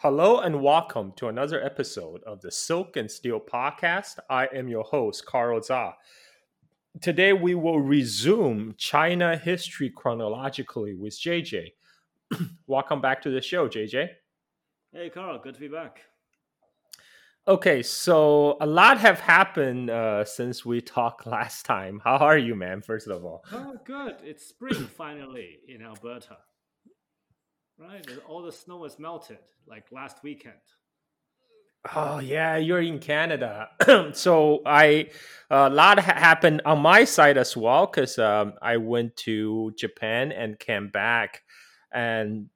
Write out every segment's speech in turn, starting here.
Hello and welcome to another episode of the Silk and Steel podcast. I am your host, Carl Zha. Today we will resume China history chronologically with JJ. welcome back to the show, JJ. Hey, Carl, good to be back. Okay, so a lot have happened uh, since we talked last time. How are you, man? First of all, oh, good. It's spring finally in Alberta. Right, all the snow is melted like last weekend. Oh yeah, you're in Canada. so I a lot ha- happened on my side as well because um, I went to Japan and came back, and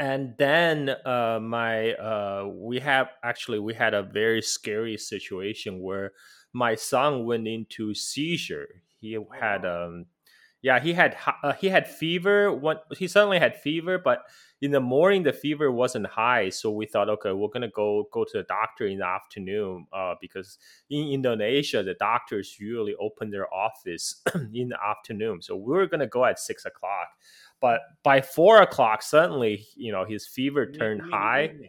and then uh, my uh, we have actually we had a very scary situation where my son went into seizure. He oh, had um yeah he had uh, he had fever. What he suddenly had fever, but in the morning the fever wasn't high. So we thought, okay, we're gonna go go to the doctor in the afternoon uh, because in Indonesia the doctors usually open their office in the afternoon. So we were gonna go at six o'clock but by four o'clock, suddenly, you know, his fever turned in high. The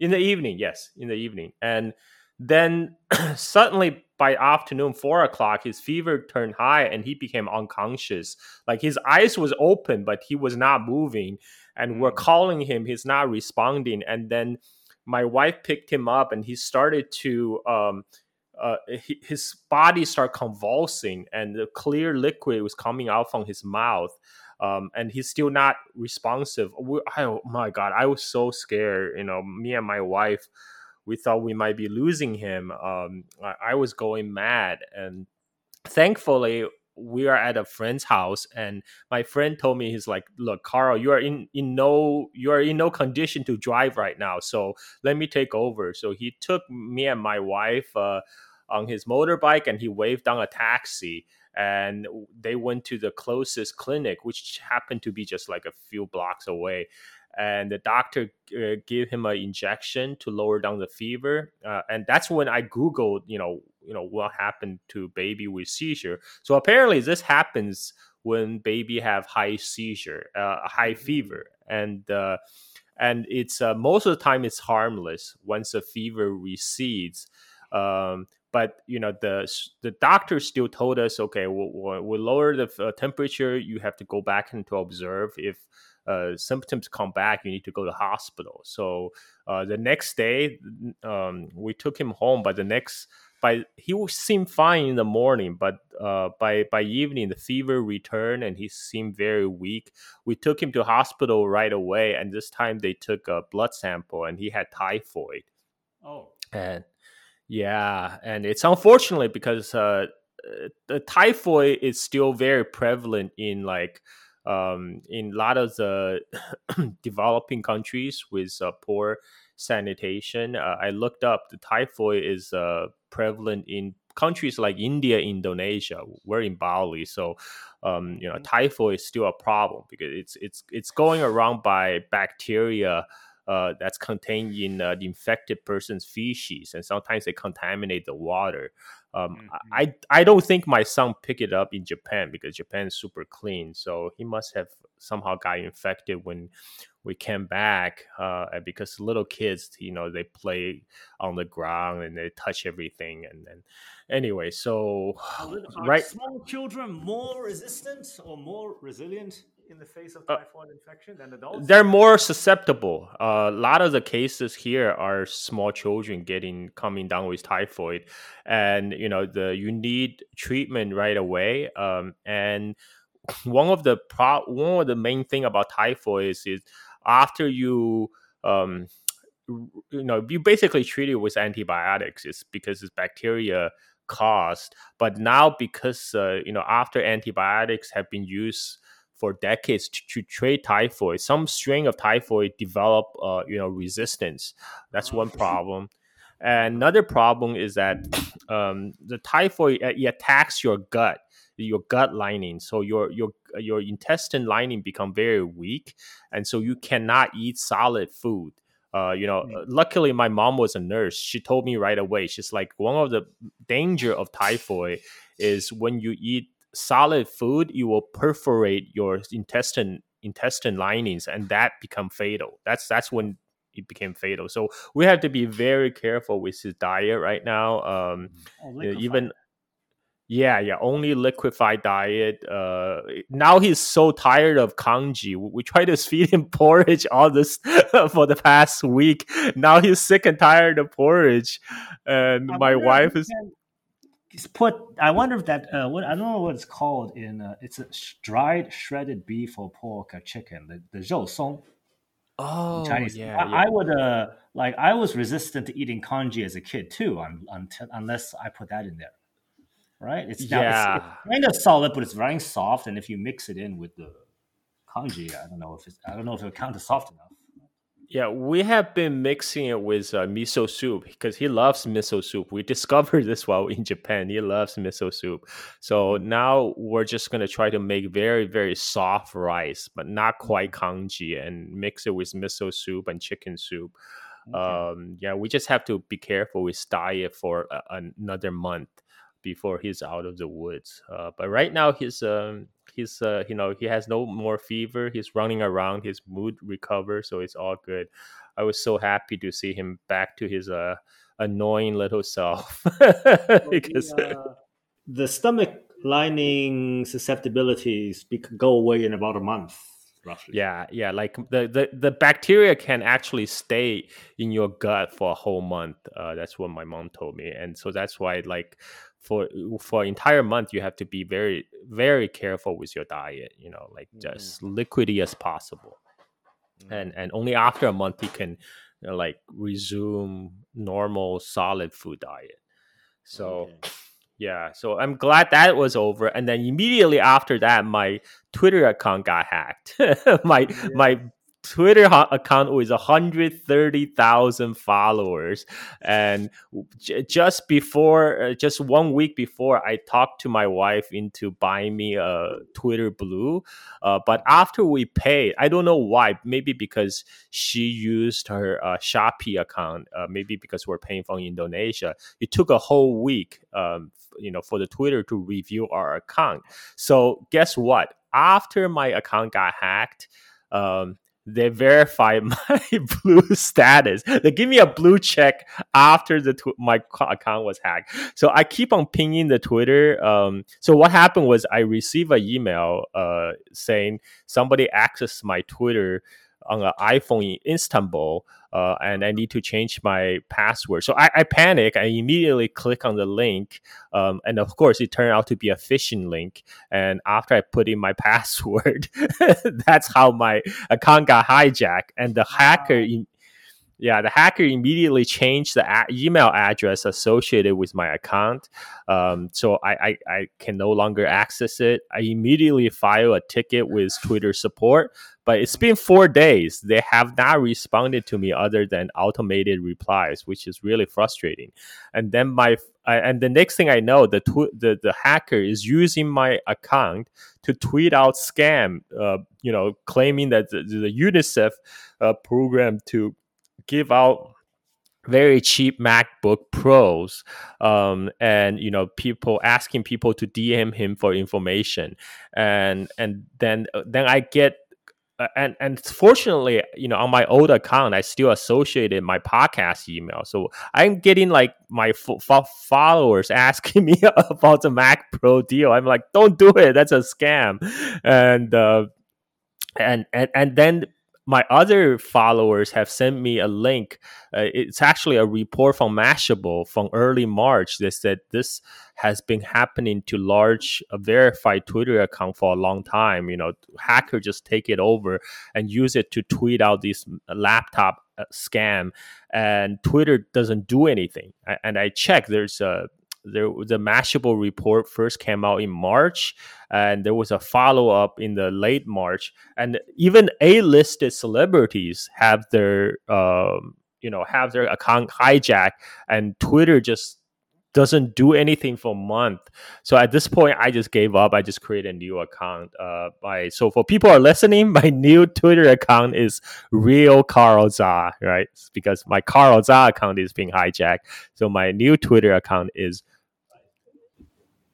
in the evening, yes, in the evening. And then suddenly by afternoon, four o'clock, his fever turned high and he became unconscious. Like his eyes was open, but he was not moving. And we're calling him, he's not responding. And then my wife picked him up and he started to um, uh, his body started convulsing and the clear liquid was coming out from his mouth um, and he's still not responsive. We, oh my god, I was so scared. You know, me and my wife, we thought we might be losing him. Um, I, I was going mad, and thankfully we are at a friend's house and my friend told me he's like look carl you are in in no you are in no condition to drive right now so let me take over so he took me and my wife uh, on his motorbike and he waved down a taxi and they went to the closest clinic, which happened to be just like a few blocks away. And the doctor uh, gave him an injection to lower down the fever, uh, and that's when I googled, you know, you know what happened to baby with seizure. So apparently, this happens when baby have high seizure, uh, high mm-hmm. fever, and uh, and it's uh, most of the time it's harmless once the fever recedes. Um, but you know the the doctor still told us okay we'll, we'll lower the uh, temperature you have to go back and to observe if uh, symptoms come back you need to go to hospital. So uh, the next day um, we took him home but the next by he seemed fine in the morning but uh, by by evening the fever returned and he seemed very weak. We took him to hospital right away and this time they took a blood sample and he had typhoid. Oh. And yeah, and it's unfortunately because uh, uh, the typhoid is still very prevalent in like um, in a lot of the developing countries with uh, poor sanitation. Uh, I looked up the typhoid is uh, prevalent in countries like India, Indonesia. We're in Bali, so um, you know mm-hmm. typhoid is still a problem because it's it's it's going around by bacteria uh, that's contained in uh, the infected person's feces, and sometimes they contaminate the water. Um, mm-hmm. I I don't think my son picked it up in Japan because Japan is super clean, so he must have somehow got infected when we came back. Uh, because little kids, you know, they play on the ground and they touch everything, and then anyway, so are right, small children more resistant or more resilient in the face of uh, typhoid uh, infection than adults? They're more susceptible. Uh, a lot of the cases here are small children getting coming down with typhoid, and you know the you need treatment right away. Um, and one of the pro one of the main thing about typhoid is, is after you um, you know you basically treat it with antibiotics. It's because it's bacteria caused. But now because uh, you know after antibiotics have been used for decades to, to treat typhoid. Some strain of typhoid develop, uh, you know, resistance. That's one problem. And another problem is that um, the typhoid uh, it attacks your gut, your gut lining. So your your your intestine lining become very weak, and so you cannot eat solid food. Uh, you know, mm. luckily my mom was a nurse. She told me right away. She's like, one of the danger of typhoid is when you eat solid food, you will perforate your intestine intestine linings, and that become fatal. That's that's when it became fatal. So we have to be very careful with his diet right now. Um, Oh, you know, liquefied. even yeah, yeah, only liquefied diet. Uh, now he's so tired of congee. We, we try to feed him porridge all this for the past week. Now he's sick and tired of porridge, and I my wife is can s- put. I wonder if that. Uh, what I don't know what it's called in. Uh, it's a dried shredded beef or pork or chicken. The the 肉松 oh Chinese. yeah, I, yeah. I would uh like I was resistant to eating congee as a kid too, un, until unless I put that in there. Right? It's now Yeah. it's, it's kind of solid, but it's very soft. And if you mix it in with the congee, I don't know if it's I don't know if it counts as soft enough. Yeah, we have been mixing it with uh, miso soup because he loves miso soup. We discovered this while in Japan. He loves miso soup. So now we're just going to try to make very, very soft rice, but not quite congee, and mix it with miso soup and chicken soup. Okay. Um, yeah, we just have to be careful with diet for uh, another month before he's out of the woods. Uh, but right now, he's um, he's uh, you know he has no more fever. He's running around. His mood recovered, so it's all good. I was so happy to see him back to his uh, annoying little self because the, uh, the stomach lining susceptibilities go away in about a month, roughly. yeah yeah like the, the the bacteria can actually stay in your gut for a whole month uh, that's what my mom told me and so that's why like for for entire month you have to be very very careful with your diet you know like just mm. liquidy as possible. And mm. and only after a month you can you know, like resume normal solid food diet. So Okay. yeah so i'm glad that was over. And then immediately after that my twitter account got hacked. My my twitter account was 130000 followers. And j- just before uh, just one week before i talked to my wife into buying me a twitter blue. Uh, but after we paid i don't know why maybe because she used her uh, shopee account uh, maybe because we're paying from indonesia. It took a whole week um, you know for the twitter to review our account. So guess what? After my account got hacked um, they verify my blue status. They give me a blue check after the tw- my account was hacked. So I keep on pinging the Twitter. Um, so what happened was I received an email uh, saying somebody accessed my Twitter on an iPhone in Istanbul, uh, and I need to change my password. So I, I panic. I immediately click on the link, um, and of course, it turned out to be a phishing link. And after I put in my password, that's how my account got hijacked. And the hacker, im- yeah, the hacker immediately changed the a- email address associated with my account, um, so I, I I can no longer access it. I immediately file a ticket with Twitter support, but it's been four days. They have not responded to me other than automated replies, which is really frustrating. And then my and the next thing I know, the, tw- the the hacker is using my account to tweet out scam, uh, you know, claiming that the, the UNICEF uh, program to give out very cheap MacBook Pros, um, and you know, people asking people to DM him for information, and and then uh, then I get and and fortunately, you know, on my old account, I still associated my podcast email, so I'm getting like my fo- fo- followers asking me about the Mac Pro deal. I'm like, don't do it, that's a scam, and uh, and and and then my other followers have sent me a link. Uh, it's actually a report from Mashable from early March that said this has been happening to large uh, verified Twitter account for a long time. You know, hacker just take it over and use it to tweet out this laptop uh, scam, and Twitter doesn't do anything. A- And I check There's a there the Mashable report first came out in March, and there was a follow up in the late March, and even A listed celebrities have their um, you know have their account hijacked, and Twitter just doesn't do anything for a month. So at this point, I just gave up. I just created a new account. Uh, by so for people are listening, my new Twitter account is real Carl Zha, right? Because my Carl Zha account is being hijacked. So my new Twitter account is.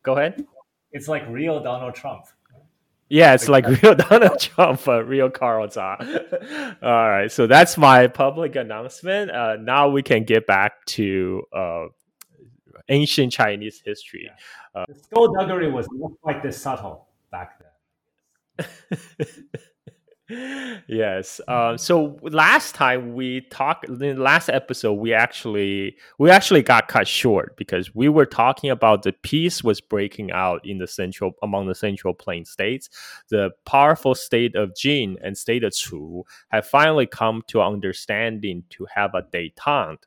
Go ahead. It's like real Donald Trump. Yeah, it's like real Donald Trump, uh, real Carl Zha. All right, so that's my public announcement. Uh, now we can get back to uh, ancient Chinese history. Yeah. Uh, skullduggery was not quite this subtle back then. yes. Um, so last time we talked, in the last episode, we actually we actually got cut short because we were talking about the peace was breaking out in the central among the central plain states. The powerful state of Jin and state of Chu have finally come to understanding to have a détente.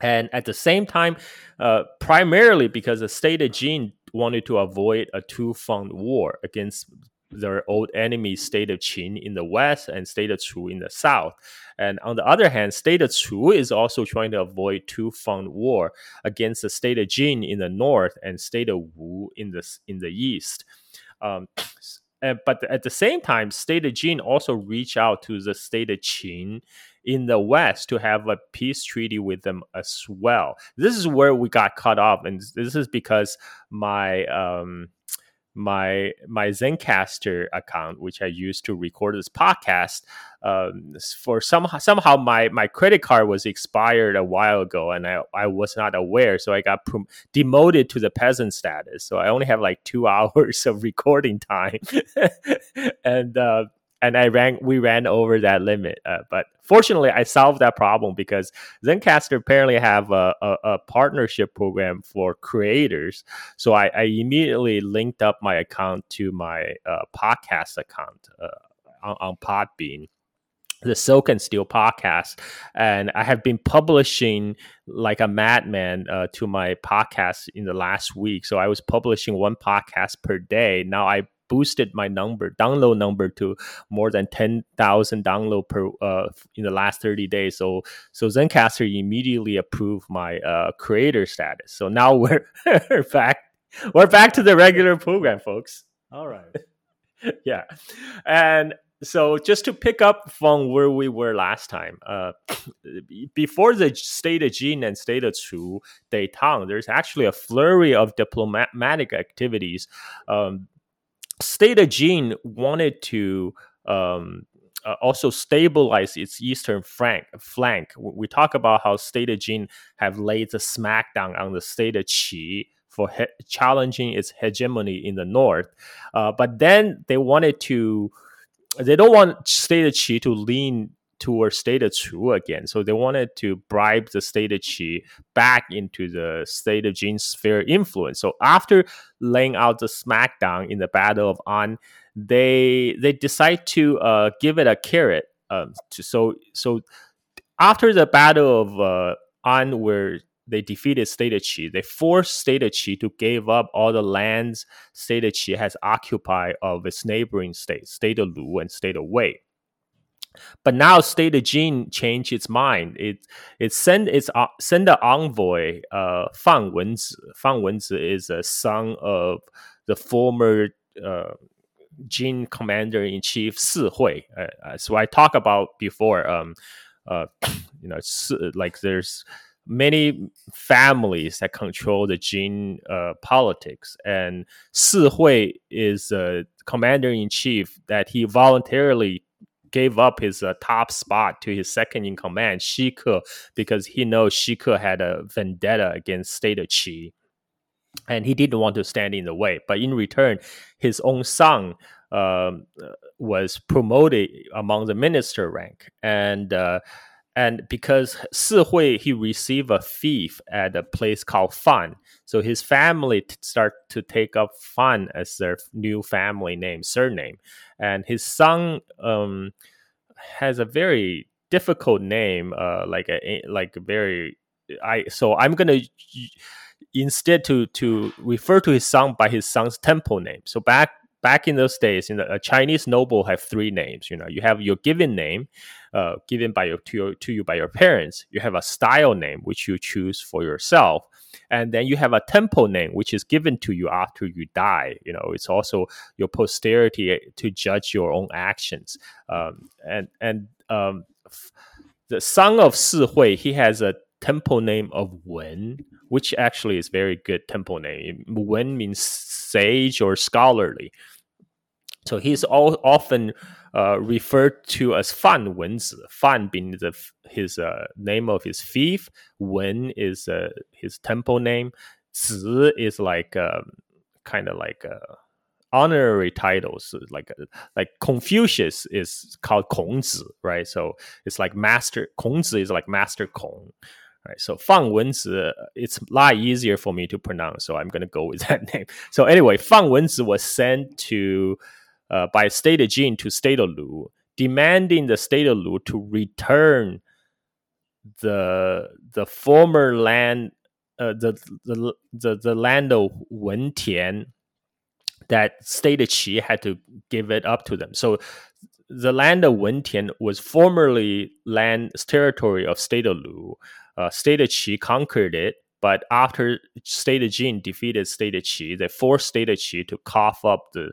And at the same time, uh, primarily because the state of Jin wanted to avoid a two-front war against their old enemy state of Qin in the west and state of Chu in the south. And on the other hand, state of Chu is also trying to avoid two front war against the state of Jin in the north and state of Wu in the in the east. Um, and, but at the same time, state of Jin also reached out to the state of Qin in the west to have a peace treaty with them as well. This is where we got cut off, and this is because my um, my my Zencastr account, which I use to record this podcast, um, for somehow somehow my my credit card was expired a while ago, and I I was not aware, so I got prom- demoted to the peasant status. So I only have like two hours of recording time, and uh, and I ran we ran over that limit. Uh, but fortunately, I solved that problem because Zencastr apparently have a, a, a partnership program for creators. So I, I, immediately linked up my account to my uh, podcast account uh, on, on Podbean the Silk and Steel podcast, and I have been publishing like a madman uh, to my podcast in the last week. So I was publishing one podcast per day. Now I boosted my number download number to more than 10,000 download per uh, in the last 30 days. So so Zencastr immediately approved my uh, creator status. So now we're, back we're back to the regular program folks. All right. Yeah. And so just to pick up from where we were last time, uh, before the state of Jin and state of Chu detente, there's actually a flurry of diplomatic activities um, State of Jin wanted to um, uh, also stabilize its eastern flank. Flank. We talk about how State of Jin have laid the smackdown on the State of Qi for he- challenging its hegemony in the north. Uh, but then they wanted to. They don't want State of Qi to lean towards state of Chu again. So they wanted to bribe the state of Qi back into the state of Jin's sphere influence. So after laying out the smackdown in the Battle of An, they they decide to uh, give it a carrot. Um, to, so so after the Battle of uh, An, where they defeated State of Qi. They forced State of Qi to give up all the lands State of Qi has occupied of its neighboring states, State of Lu and State of Wei. But now State of Jin changed its mind. It it sent its uh, send an envoy. Uh, Fang Wenzi. Fang Wenzi is a son of the former uh, Jin commander in chief Si Hui. Uh, uh, so I talked about before. Um, uh, you know, like there's many families that control the Jin uh, politics, and Si Hui is a commander in chief that he voluntarily gave up his uh, top spot to his second in command, Shi Ke, because he knows Shi Ke had a vendetta against State Qi. And he didn't want to stand in the way. But in return, his own son um, was promoted among the minister rank. And uh, and because Si Hui he received a fief at a place called Fan, so his family t- start to take up Fan as their new family name surname, and his son um, has a very difficult name, uh, like a like a very I. So I'm gonna instead to to refer to his son by his son's temple name. So back back in those days, in the, a Chinese noble have three names. You know, you have your given name, uh, given by your to, your to you by your parents. You have a style name which you choose for yourself, and then you have a temple name which is given to you after you die. You know, it's also your posterity to judge your own actions. Um, and and um, the son of Si Hui, he has a temple name of Wen, which actually is very good temple name. Wen means sage or scholarly. So he's all, often uh, referred to as Fan Wenzi. Fan being the, his uh, name of his fief. Wen is uh, his temple name. Zi is like um, kind of like uh, honorary titles. Like uh, like Confucius is called Kongzi, right? So it's like master. Kongzi is like master Kong. Right, so Fang Wenzi, it's a lot easier for me to pronounce, so I'm gonna go with that name. So anyway, Fang Wenzi was sent to uh, by state of Jin to state Lu, demanding the state Lu to return the the former land, uh, the, the the the land of Wentian that state Qi had to give it up to them. So the land of Wentian was formerly land territory of state of Lu. Uh, state of Qi conquered it but after State of Jin defeated State of Qi, they forced State of Qi to cough up the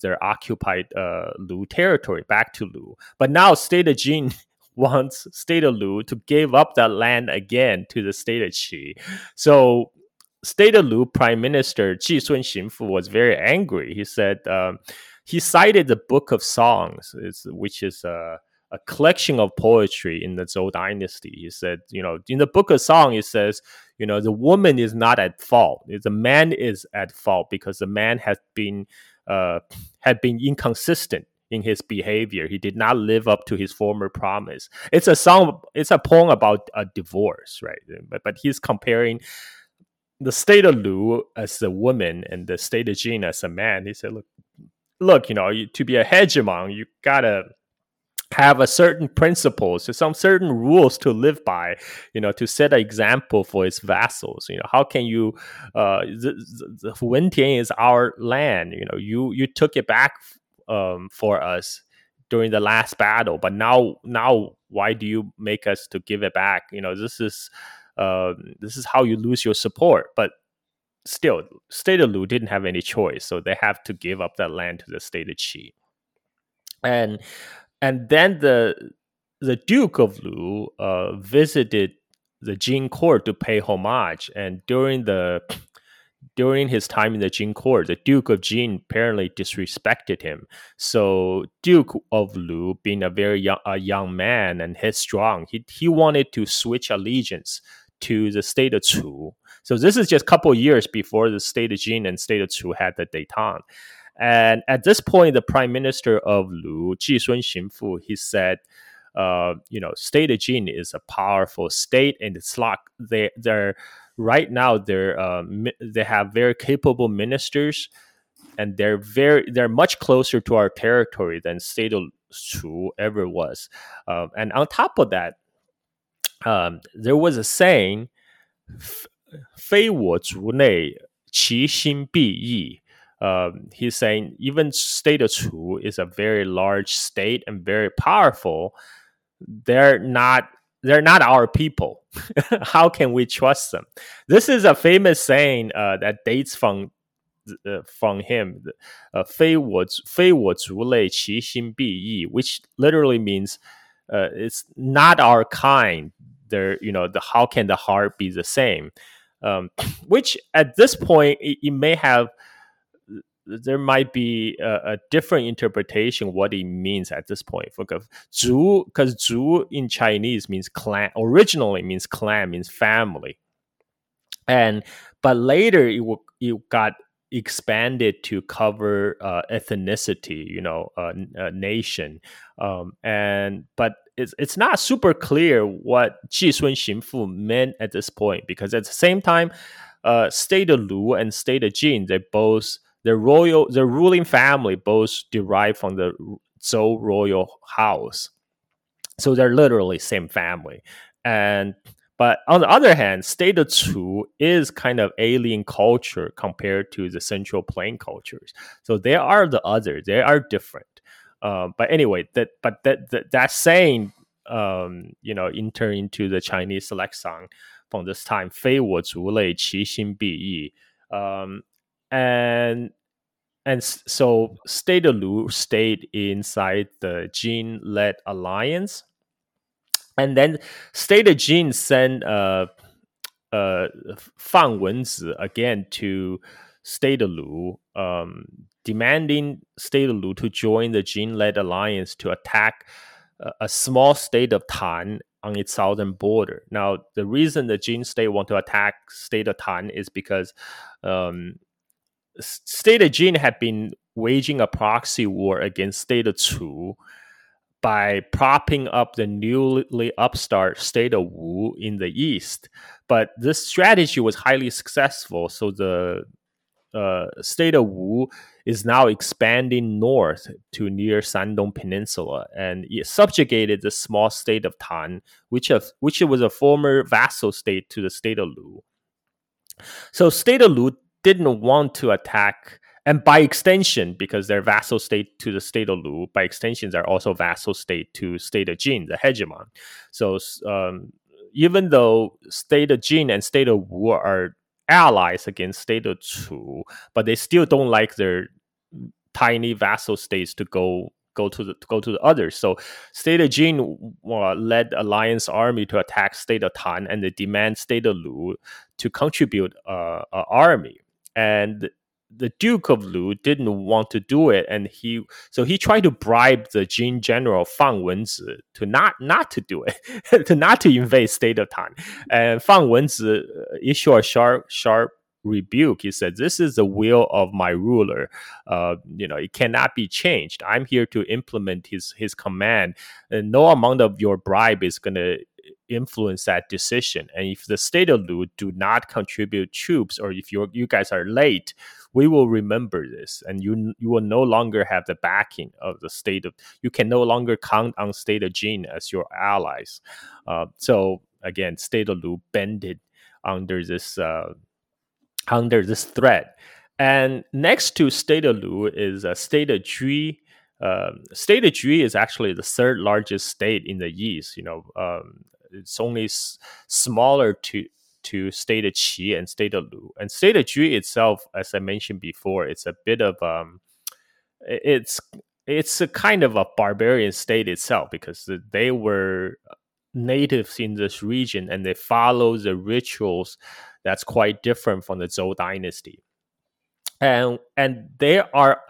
their occupied uh, Lu territory back to Lu. But now State of Jin wants State of Lu to give up that land again to the State of Qi. So State of Lu Prime Minister Ji Sun Xinfu was very angry. He said um, he cited the Book of Songs, which is uh, a collection of poetry in the Zhou dynasty. He said, you know, in the Book of Song, it says, you know, the woman is not at fault. The man is at fault because the man has been uh, had been inconsistent in his behavior. He did not live up to his former promise. It's a song. It's a poem about a divorce, right? But but he's comparing the state of Lu as a woman and the state of Jin as a man. He said, look, look, you know, you, to be a hegemon, you gotta have a certain principles, some certain rules to live by, you know, to set an example for its vassals. You know, how can you? Uh, the, the, Wentian is our land. You know, you you took it back um, for us during the last battle, but now now why do you make us to give it back? You know, this is uh, this is how you lose your support. But still, State of Lu didn't have any choice, so they have to give up that land to the State of Qi. And and then the the Duke of Lu uh, visited the Jin court to pay homage, and during the during his time in the Jin court, the Duke of Jin apparently disrespected him. So Duke of Lu, being a very young, a young man and headstrong, he he wanted to switch allegiance to the state of Chu. So this is just a couple years before the state of Jin and state of Chu had the détente. And at this point, the prime minister of Lu, Ji Sun Xinfu, he said, uh, you know, state of Jin is a powerful state, and it's like They, they're right now they're uh, mi- they have very capable ministers, and they're very they're much closer to our territory than state of Chu ever was. Um, and on top of that, um, there was a saying, "非我族类，其心必异." Um, he's saying even state of Chu is a very large state and very powerful. They're not they're not our people. How can we trust them? This is a famous saying uh, that dates from uh, from him. Uh, 非我非我族类，其心必异, which literally means uh, it's not our kind. There, you know, the how can the heart be the same? Um, which at this point it, it may have there might be a, a, different interpretation what it means at this point. Because Zu, because Zu in Chinese means clan, originally means clan, means family, and but later it it got expanded to cover uh, ethnicity, you know, uh, a nation, um, and but it's it's not super clear what Ji Sun Xinfu meant at this point because at the same time, uh, State of Lu and State of Jin they both the royal the ruling family both derived from the Zhou royal house. So they're literally same family. And but on the other hand, state of Chu is kind of alien culture compared to the Central Plain cultures. So they are the other. They are different. Um, but anyway, that but that that, that saying, um, you know, enter into the Chinese lexicon from this time, 非我族类，其心必异. Um, and and so State of Lu stayed inside the Jin led alliance. And then State of Jin sent uh, uh, Fang Wenzi again to State Lu, um, demanding State Lu to join the Jin-led alliance to attack a, a small state of Tan on its southern border. Now, the reason the Jin state want to attack state of Tan is because um, state of Jin had been waging a proxy war against state of Chu by propping up the newly upstart state of Wu in the east. But this strategy was highly successful, so the uh, state of Wu is now expanding north to near Shandong Peninsula, and it subjugated the small state of Tan, which have, which was a former vassal state to the state of Lu. So, state of Lu didn't want to attack, and by extension, because they're vassal state to the state of Lu, by extension, they're also vassal state to state of Jin, the hegemon. So, um, even though state of Jin and state of Wu are allies against state of Chu, but they still don't like their tiny vassal states to go go to the go to the others. So State of Jin uh, led alliance army to attack State of Tan, and they demand State of Lu to contribute uh, an army. And the Duke of Lu didn't want to do it, and he so he tried to bribe the Jin general Fang Wenzi to not not to do it, to not to invade State of Tan. And Fang Wenzi uh, issued a sharp sharp rebuke. He said, "This is the will of my ruler. Uh, you know, it cannot be changed. I'm here to implement his his command, and no amount of your bribe is going to influence that decision. And if the state of Lu do not contribute troops, or if you you guys are late, we will remember this, and you you will no longer have the backing of the state of. You can no longer count on state of Jin as your allies. Uh, so again, state of Lu bended under this uh, under this threat. And next to state of Lu is a state of Jui. Um, state of Jui is actually the third largest state in the east. You know, um, it's only s- smaller to to state of Qi and state of Lu. And state of Jui itself, as I mentioned before, it's a bit of um, it's it's a kind of a barbarian state itself because they were natives in this region and they follow the rituals that's quite different from the Zhou dynasty. And and there are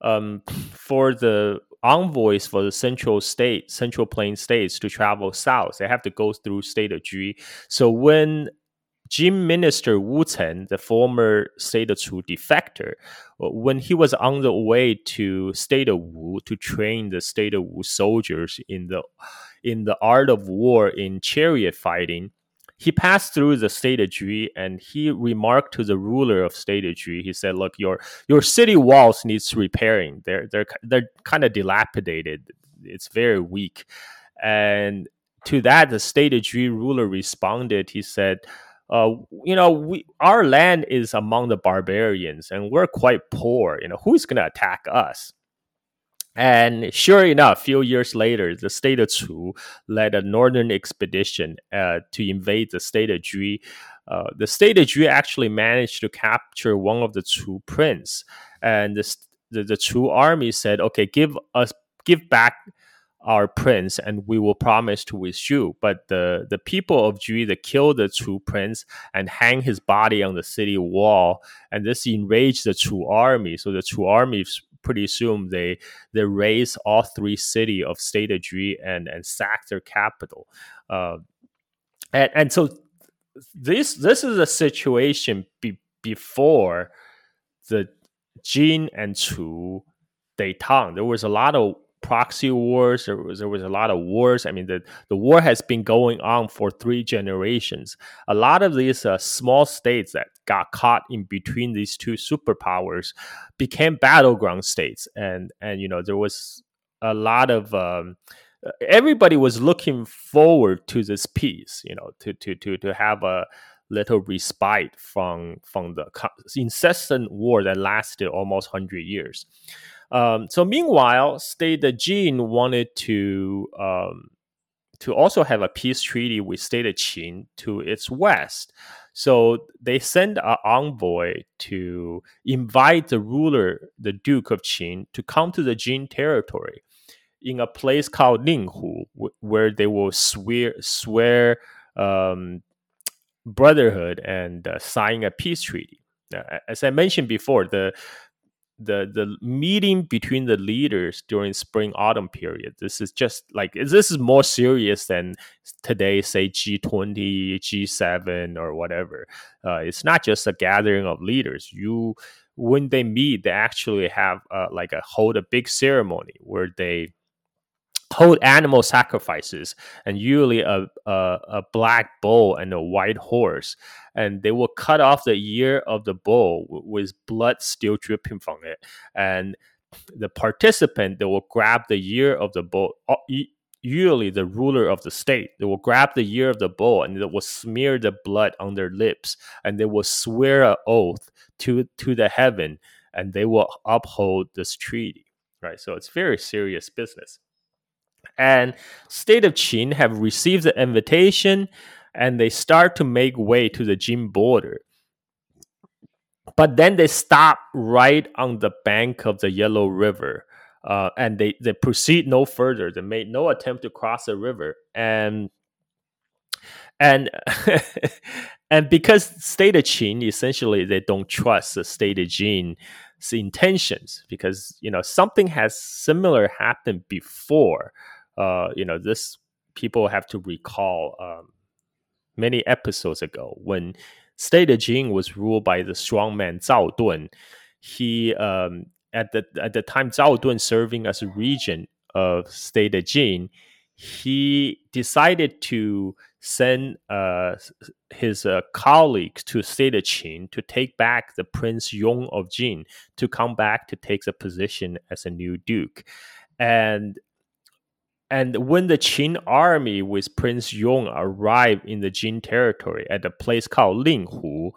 um, for the envoys for the central state, central plain states to travel south, they have to go through state of Jui. So when Jin Minister Wu Chen, the former state of Chu defector, when he was on the way to state of Wu to train the state of Wu soldiers in the in the art of war in chariot fighting, he passed through the state of Jui and he remarked to the ruler of state of Jui. He said, "Look, your your city walls needs repairing. They're they're they're kind of dilapidated. It's very weak." And to that, the state of Jui ruler responded. He said uh, you know, we our land is among the barbarians, and we're quite poor. You know, who's going to attack us? And sure enough, a few years later, the state of Chu led a northern expedition uh, to invade the state of Jui. Uh, the state of Jui actually managed to capture one of the Chu prince, and the, the, the Chu army said, "Okay, give us, give back our prince and we will promise to with you. But the, the people of Jui they killed the Chu prince and hang his body on the city wall. And this enraged the Chu army. So the Chu army pretty soon they they raise all three city of state of Jui and, and sack their capital. Uh, and, and so this this is a situation be, before the Jin and Chu detente. There was a lot of proxy wars. There was there was a lot of wars. I mean, the the war has been going on for three generations. A lot of these uh, small states that got caught in between these two superpowers became battleground states, and and you know there was a lot of um, everybody was looking forward to this peace. You know, to to to to have a little respite from from the incessant war that lasted almost 100 years. Um, so meanwhile, State the Jin wanted to um, to also have a peace treaty with State of Qin to its west. So they sent an envoy to invite the ruler, the Duke of Qin, to come to the Jin territory in a place called Linghu, where they will swear swear um, brotherhood and uh, sign a peace treaty. as I mentioned before, the the the meeting between the leaders during spring autumn period. This is just like this is more serious than today say g20 g7 or whatever. Uh, it's not just a gathering of leaders. You when they meet they actually have uh, like a hold a big ceremony where they hold animal sacrifices and usually a, a, a, black bull and a white horse and they will cut off the ear of the bull with blood still dripping from it. And the participant they will grab the ear of the bull uh, usually the ruler of the state they will grab the ear of the bull and they will smear the blood on their lips and they will swear an oath to to the heaven and they will uphold this treaty right? So it's very serious business. And state of Qin have received the invitation and they start to make way to the Jin border. But then they stop right on the bank of the Yellow River. Uh, and they, they proceed no further. They made no attempt to cross the river. And and and because state of Qin essentially they don't trust the state of Jin's intentions because you know something has similar happened before uh, you know, this people have to recall um, many episodes ago when State of Jin was ruled by the strongman Zhao Dun. He um, at the at the time Zhao Dun serving as a regent of State of Jin, he decided to send uh, his uh, colleagues to State of Qin to take back the Prince Yong of Jin to come back to take the position as a new duke. And and when the Qin army with Prince Yong arrived in the Jin territory at a place called Linghu,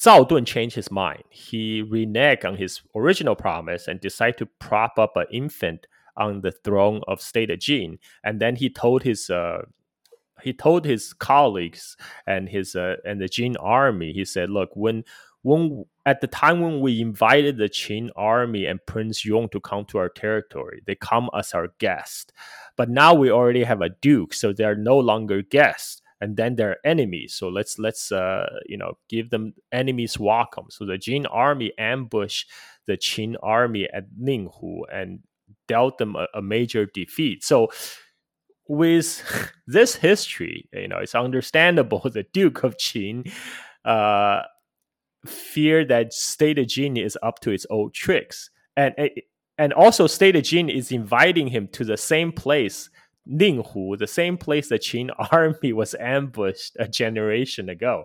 Zhao Dun changed his mind. He reneged on his original promise and decided to prop up an infant on the throne of state of Jin. And then he told his uh, he told his colleagues and his uh, and the Jin army. He said, "Look, when when at the time when we invited the Qin army and Prince Yong to come to our territory, they come as our guest. But now we already have a duke, so they're no longer guests, and then they're enemies. So let's let's uh, you know give them enemies welcome. So the Jin army ambushed the Qin army at Linghu and dealt them a, a major defeat. So with this history, you know, it's understandable the Duke of Qin uh, fear that State of Jin is up to its old tricks, and and also State of Jin is inviting him to the same place, Linghu, the same place the Qin army was ambushed a generation ago.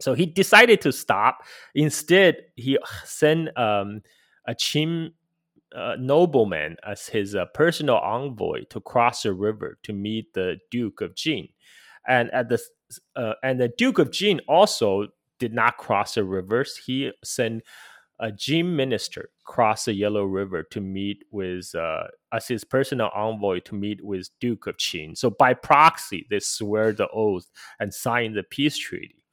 So he decided to stop. Instead, he sent um, a Qin uh, nobleman as his uh, personal envoy to cross the river to meet the Duke of Jin, and at the uh, and the Duke of Jin also did not cross the rivers. He sent a Jin minister cross the Yellow River to meet with uh, as his personal envoy to meet with Duke of Qin. So by proxy, they swear the oath and sign the peace treaty.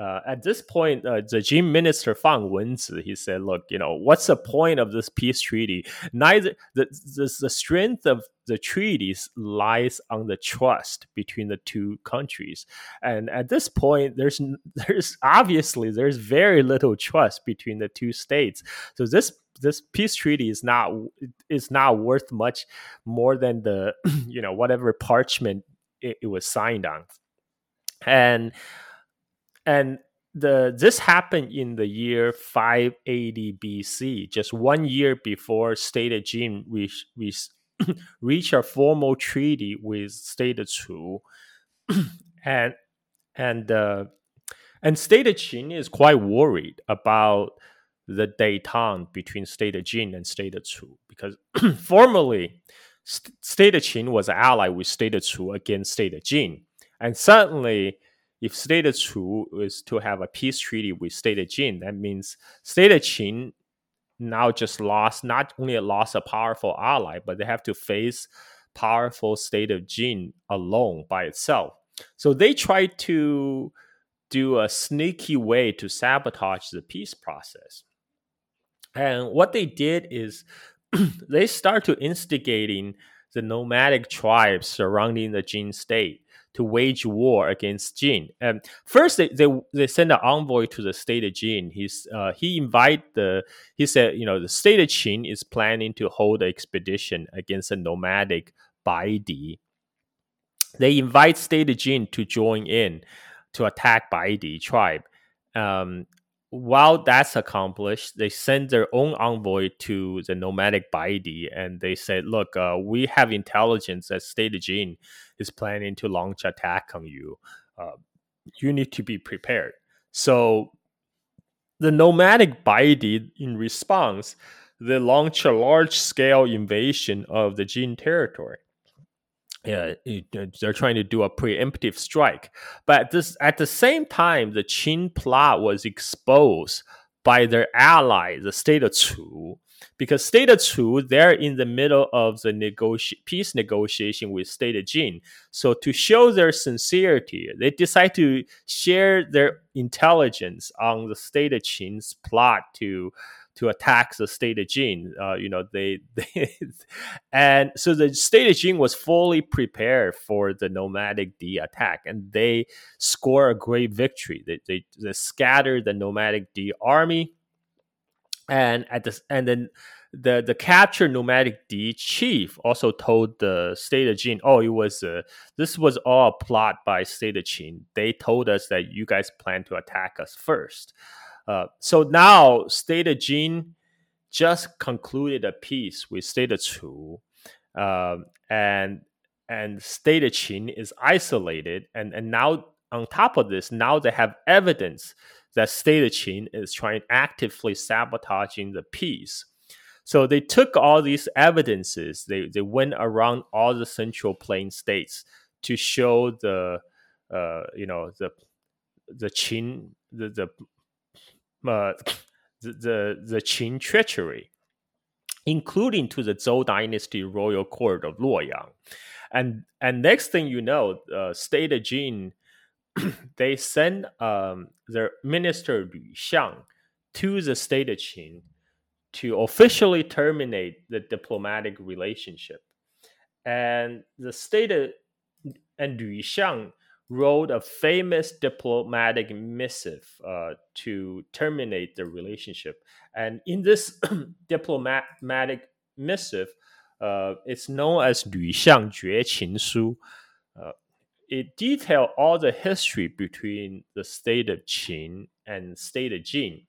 Uh, at this point, uh, the Jin minister Fang Wenzi, he said, "Look, you know, what's the point of this peace treaty? Neither the, the the strength of the treaties lies on the trust between the two countries, and at this point, there's there's obviously there's very little trust between the two states. So this this peace treaty is not is not worth much more than the you know whatever parchment it, it was signed on, and." And the this happened in the year 580 BC, just one year before State of Jin reached reached, reached a formal treaty with State of Chu, and and uh, and State of Qin is quite worried about the détente between State of Jin and State of Chu because formally State of Qin was allied with State of Chu against State of Jin, and certainly if State Chu is to have a peace treaty with State of Jin, that means State of Qin now just lost not only lost a powerful ally, but they have to face powerful State of Jin alone by itself. So they tried to do a sneaky way to sabotage the peace process. And what they did is they start to instigating the nomadic tribes surrounding the Jin state to wage war against Jin. And first, they they, they send an envoy to the state of Jin. He's uh, he invite the he said you know the state of Qin is planning to hold an expedition against a nomadic Baidi. They invite state of Jin to join in to attack Baidi tribe. Um, while that's accomplished, they send their own envoy to the nomadic Baidi and they said, Look, uh, we have intelligence that State Jin is planning to launch attack on you. Uh, you need to be prepared. So the nomadic Baidi, in response, they launch a large scale invasion of the Jin territory Uh, yeah, uh, they're trying to do a preemptive strike. But this at the same time, the Qin plot was exposed by their ally, the state of Chu, because state of Chu they're in the middle of the negoti- peace negotiation with state of Jin. So to show their sincerity, they decide to share their intelligence on the state of Qin's plot to to attack the state of Jin. Uh, you know, they, they and so the state of Jin was fully prepared for the nomadic Di attack, and they score a great victory. They, they, they scatter the nomadic Di army, and at the and then the the captured nomadic Di chief also told the state of Jin, "Oh, it was uh, this was all a plot by state of Jin. They told us that you guys plan to attack us first. Uh, so now State of Jin just concluded a peace with State of Chu, um, and and State of Qin is isolated, and and now on top of this, now they have evidence that State of Qin is trying actively sabotaging the peace. So they took all these evidences, they they went around all the Central Plain states to show the uh, you know the the Qin the, the uh, the, the, the Qin treachery, including to the Zhou dynasty royal court of Luoyang. And and next thing you know, uh, state of Jin, they send um, their minister Lu Xiang to the state of Qin to officially terminate the diplomatic relationship. And the state of and Lu Xiang wrote a famous diplomatic missive uh, to terminate the relationship. And in this diplomatic missive, uh, it's known as 吕相绝秦书. Uh, it detailed all the history between the state of Qin and state of Jin.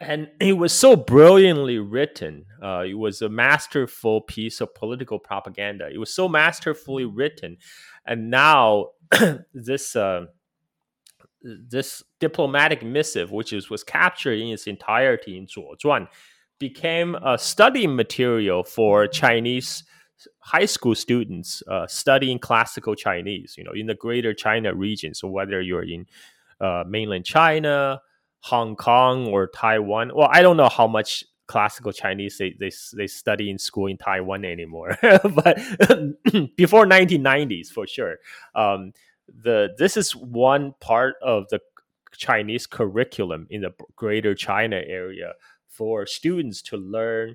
And it was so brilliantly written. Uh, it was a masterful piece of political propaganda. It was so masterfully written and now this uh, this diplomatic missive, which is was captured in its entirety in Zuozhuan, became a study material for Chinese high school students uh, studying classical Chinese. You know, in the Greater China region. So whether you're in uh, mainland China, Hong Kong, or Taiwan, well, I don't know how much classical Chinese they, they, they study in school in Taiwan anymore. but before 1990s, for sure. Um, the this is one part of the Chinese curriculum in the Greater China area for students to learn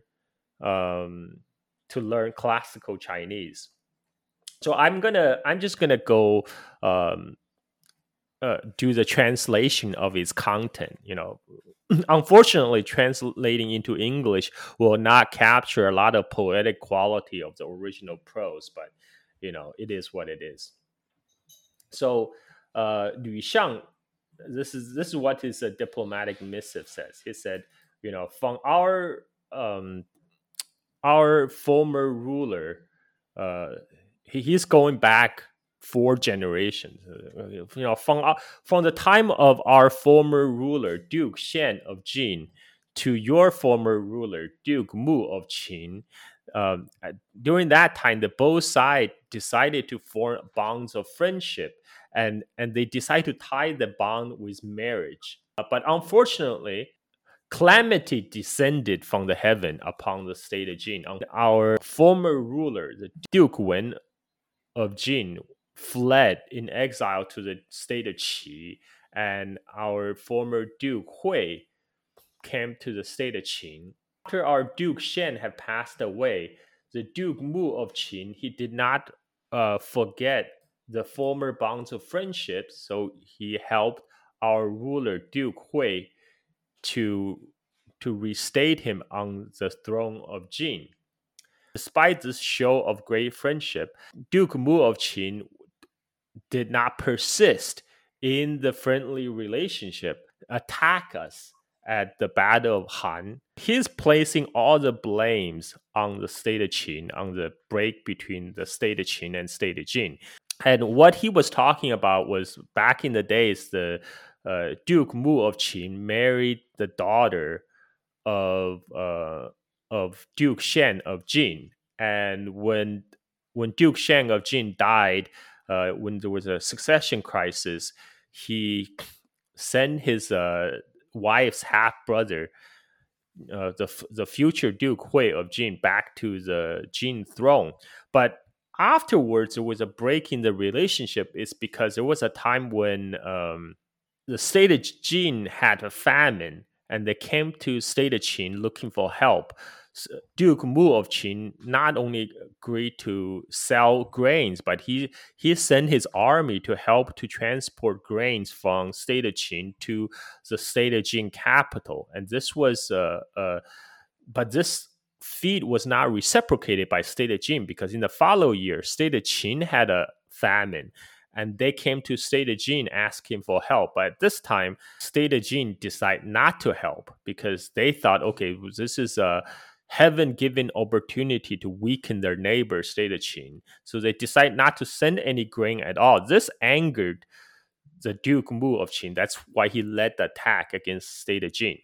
um, to learn classical Chinese. So I'm gonna I'm just gonna go um, uh, do the translation of its content. You know, unfortunately, translating into English will not capture a lot of poetic quality of the original prose, but you know, it is what it is. So, uh, Xiang, this is this is what his uh, diplomatic missive says. He said, you know, from our um, our former ruler, uh, he, he's going back four generations. You know, from uh, from the time of our former ruler Duke Shen of Jin to your former ruler Duke Mu of Qin. Um, during that time, the both sides decided to form bonds of friendship, and and they decided to tie the bond with marriage. Uh, but unfortunately, calamity descended from the heaven upon the state of Jin. On our former ruler, the Duke Wen of Jin, fled in exile to the state of Qi, and our former Duke Hui came to the state of Qin. After our Duke Shen had passed away, the Duke Mu of Qin he did not uh, forget the former bonds of friendship. So he helped our ruler Duke Hui to to restate him on the throne of Jin. Despite this show of great friendship, Duke Mu of Qin did not persist in the friendly relationship, attack us at the Battle of Han. He's placing all the blames on the state of Qin, on the break between the state of Qin and state of Jin. And what he was talking about was back in the days, the uh, Duke Mu of Qin married the daughter of uh, of Duke Shen of Jin, and when when Duke Shen of Jin died, uh, when there was a succession crisis, he sent his uh, wife's half brother, uh, the the future Duke Hui of Jin, back to the Jin throne. But afterwards, there was a break in the relationship. It's because there was a time when um, the state of Jin had a famine, and they came to state of Qin looking for help. Duke Mu of Qin not only agreed to sell grains, but he he sent his army to help to transport grains from state of Qin to the state of Jin capital. And this was, uh, uh, but this feat was not reciprocated by state of Jin because in the following year, state of Qin had a famine. And they came to State of Jin asking for help. But at this time, State of Jin decided not to help because they thought, okay, this is a heaven given opportunity to weaken their neighbor state of Qin. So they decide not to send any grain at all. This angered the Duke Mu of Qin. That's why he led the attack against state of Jin.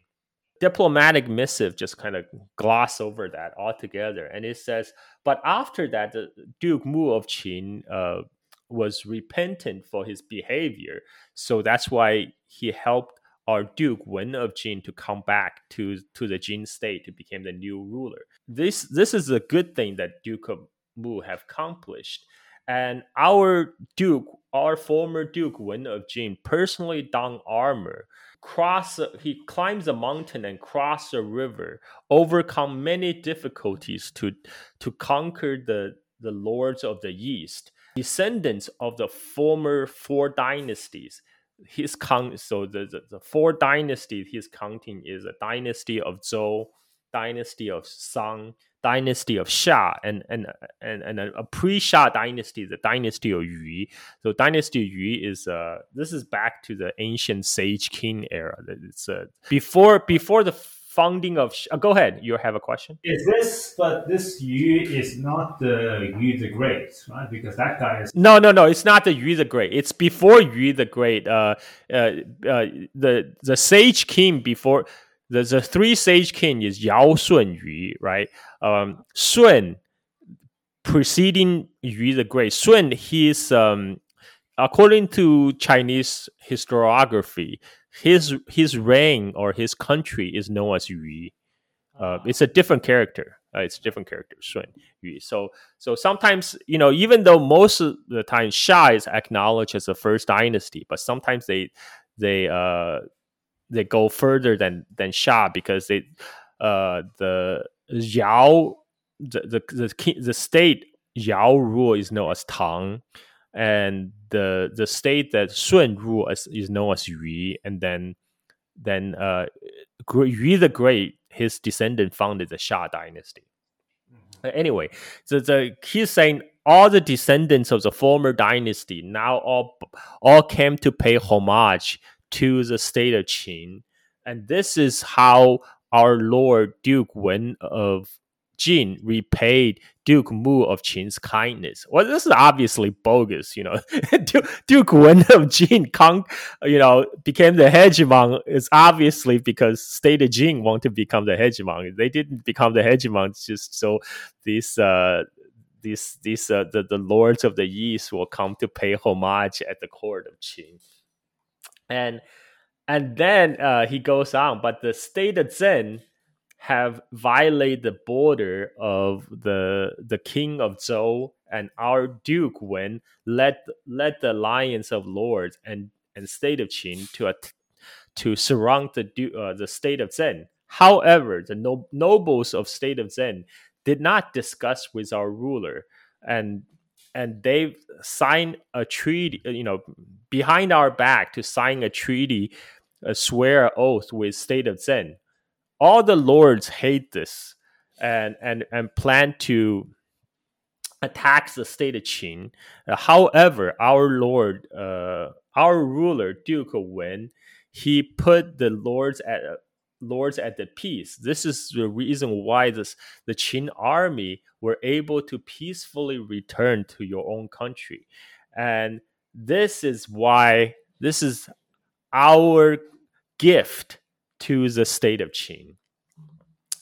Diplomatic missive just kind of gloss over that altogether. And it says, but after that, the Duke Mu of Qin uh, was repentant for his behavior. So that's why he helped our Duke Wen of Jin to come back to to the Jin state to become the new ruler. This this is a good thing that Duke of Mu have accomplished. And our Duke, our former Duke Wen of Jin, personally don armor, cross he climbs a mountain and cross a river, overcome many difficulties to to conquer the the lords of the east, descendants of the former four dynasties his count so the, the, the four dynasties he's counting is a dynasty of Zhou, dynasty of Song, dynasty of Xia, and and and, and a pre-Xia dynasty, the dynasty of Yu. So dynasty Yu is uh this is back to the ancient Sage King era. It's uh, before before the founding of. Uh, go ahead. You have a question. Is this? But this Yu is not the Yu the Great, right? Because that guy is. No, no, no. It's not the Yu the Great. It's before Yu the Great. Uh, uh, uh the the Sage King before. The, the three sage king is Yao Shun Yu, right? Um, Shun preceding Yu the Great. Shun, he's um, according to Chinese historiography, his his reign or his country is known as Yu. Uh, ah. it's a different character. Uh, it's a different character, Shun Yu. So so sometimes you know even though most of the time Xia is acknowledged as the first dynasty, but sometimes they they uh they go further than than Xia because they uh the Yao the the the, the state Yao rule is known as Tang and the the state that Shun rule is, is known as Yu, and then then uh, Yu the Great, his descendant founded the Xia dynasty. Mm-hmm. Anyway, so the he's saying all the descendants of the former dynasty now all all came to pay homage to the state of Qin, and this is how our Lord Duke Wen of Jin repaid Duke Mu of Qin's kindness. Well, this is obviously bogus. You know, Duke Wen of Kong, you know, became the hegemon. Is obviously because State of Jin want to become the hegemon. They didn't become the hegemon just so these. Uh, these these uh, the, the lords of the east will come to pay homage at the court of Qin, and and then uh, he goes on. But the state of Zheng have violated the border of the the king of Zhou and our duke Wen led led the alliance of lords and and state of Qin to to surround the uh, the state of Zheng. However, the no, nobles of state of Zheng did not discuss with our ruler, and and they've signed a treaty, you know, behind our back to sign a treaty, a swear oath with state of Zheng. All the lords hate this and and and plan to attack the state of Qin. Uh, however, our lord, uh, our ruler Duke Wen, he put the lords at lords at the peace. This is the reason why this the Qin army were able to peacefully return to your own country. And this is why this is our gift to the state of Qin.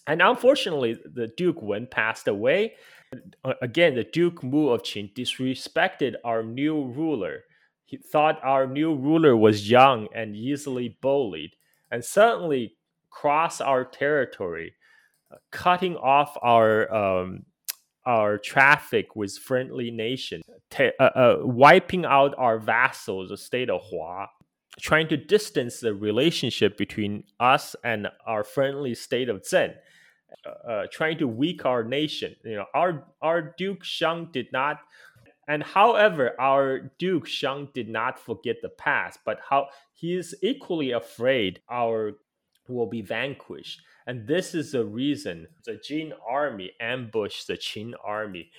And unfortunately, the Duke Wen passed away. Again, the Duke Mu of Qin disrespected our new ruler. He thought our new ruler was young and easily bullied, and suddenly crossed our territory, uh, cutting off our um, our traffic with friendly nations, uh, uh, wiping out our vassals, the state of Hua, trying to distance the relationship between us and our friendly state of Zheng. Uh, uh, trying to weak our nation. You know, our our Duke Shang did not, and however, our Duke Shang did not forget the past, but how he is equally afraid our will be vanquished. And this is the reason the Jin army ambushed the Qin army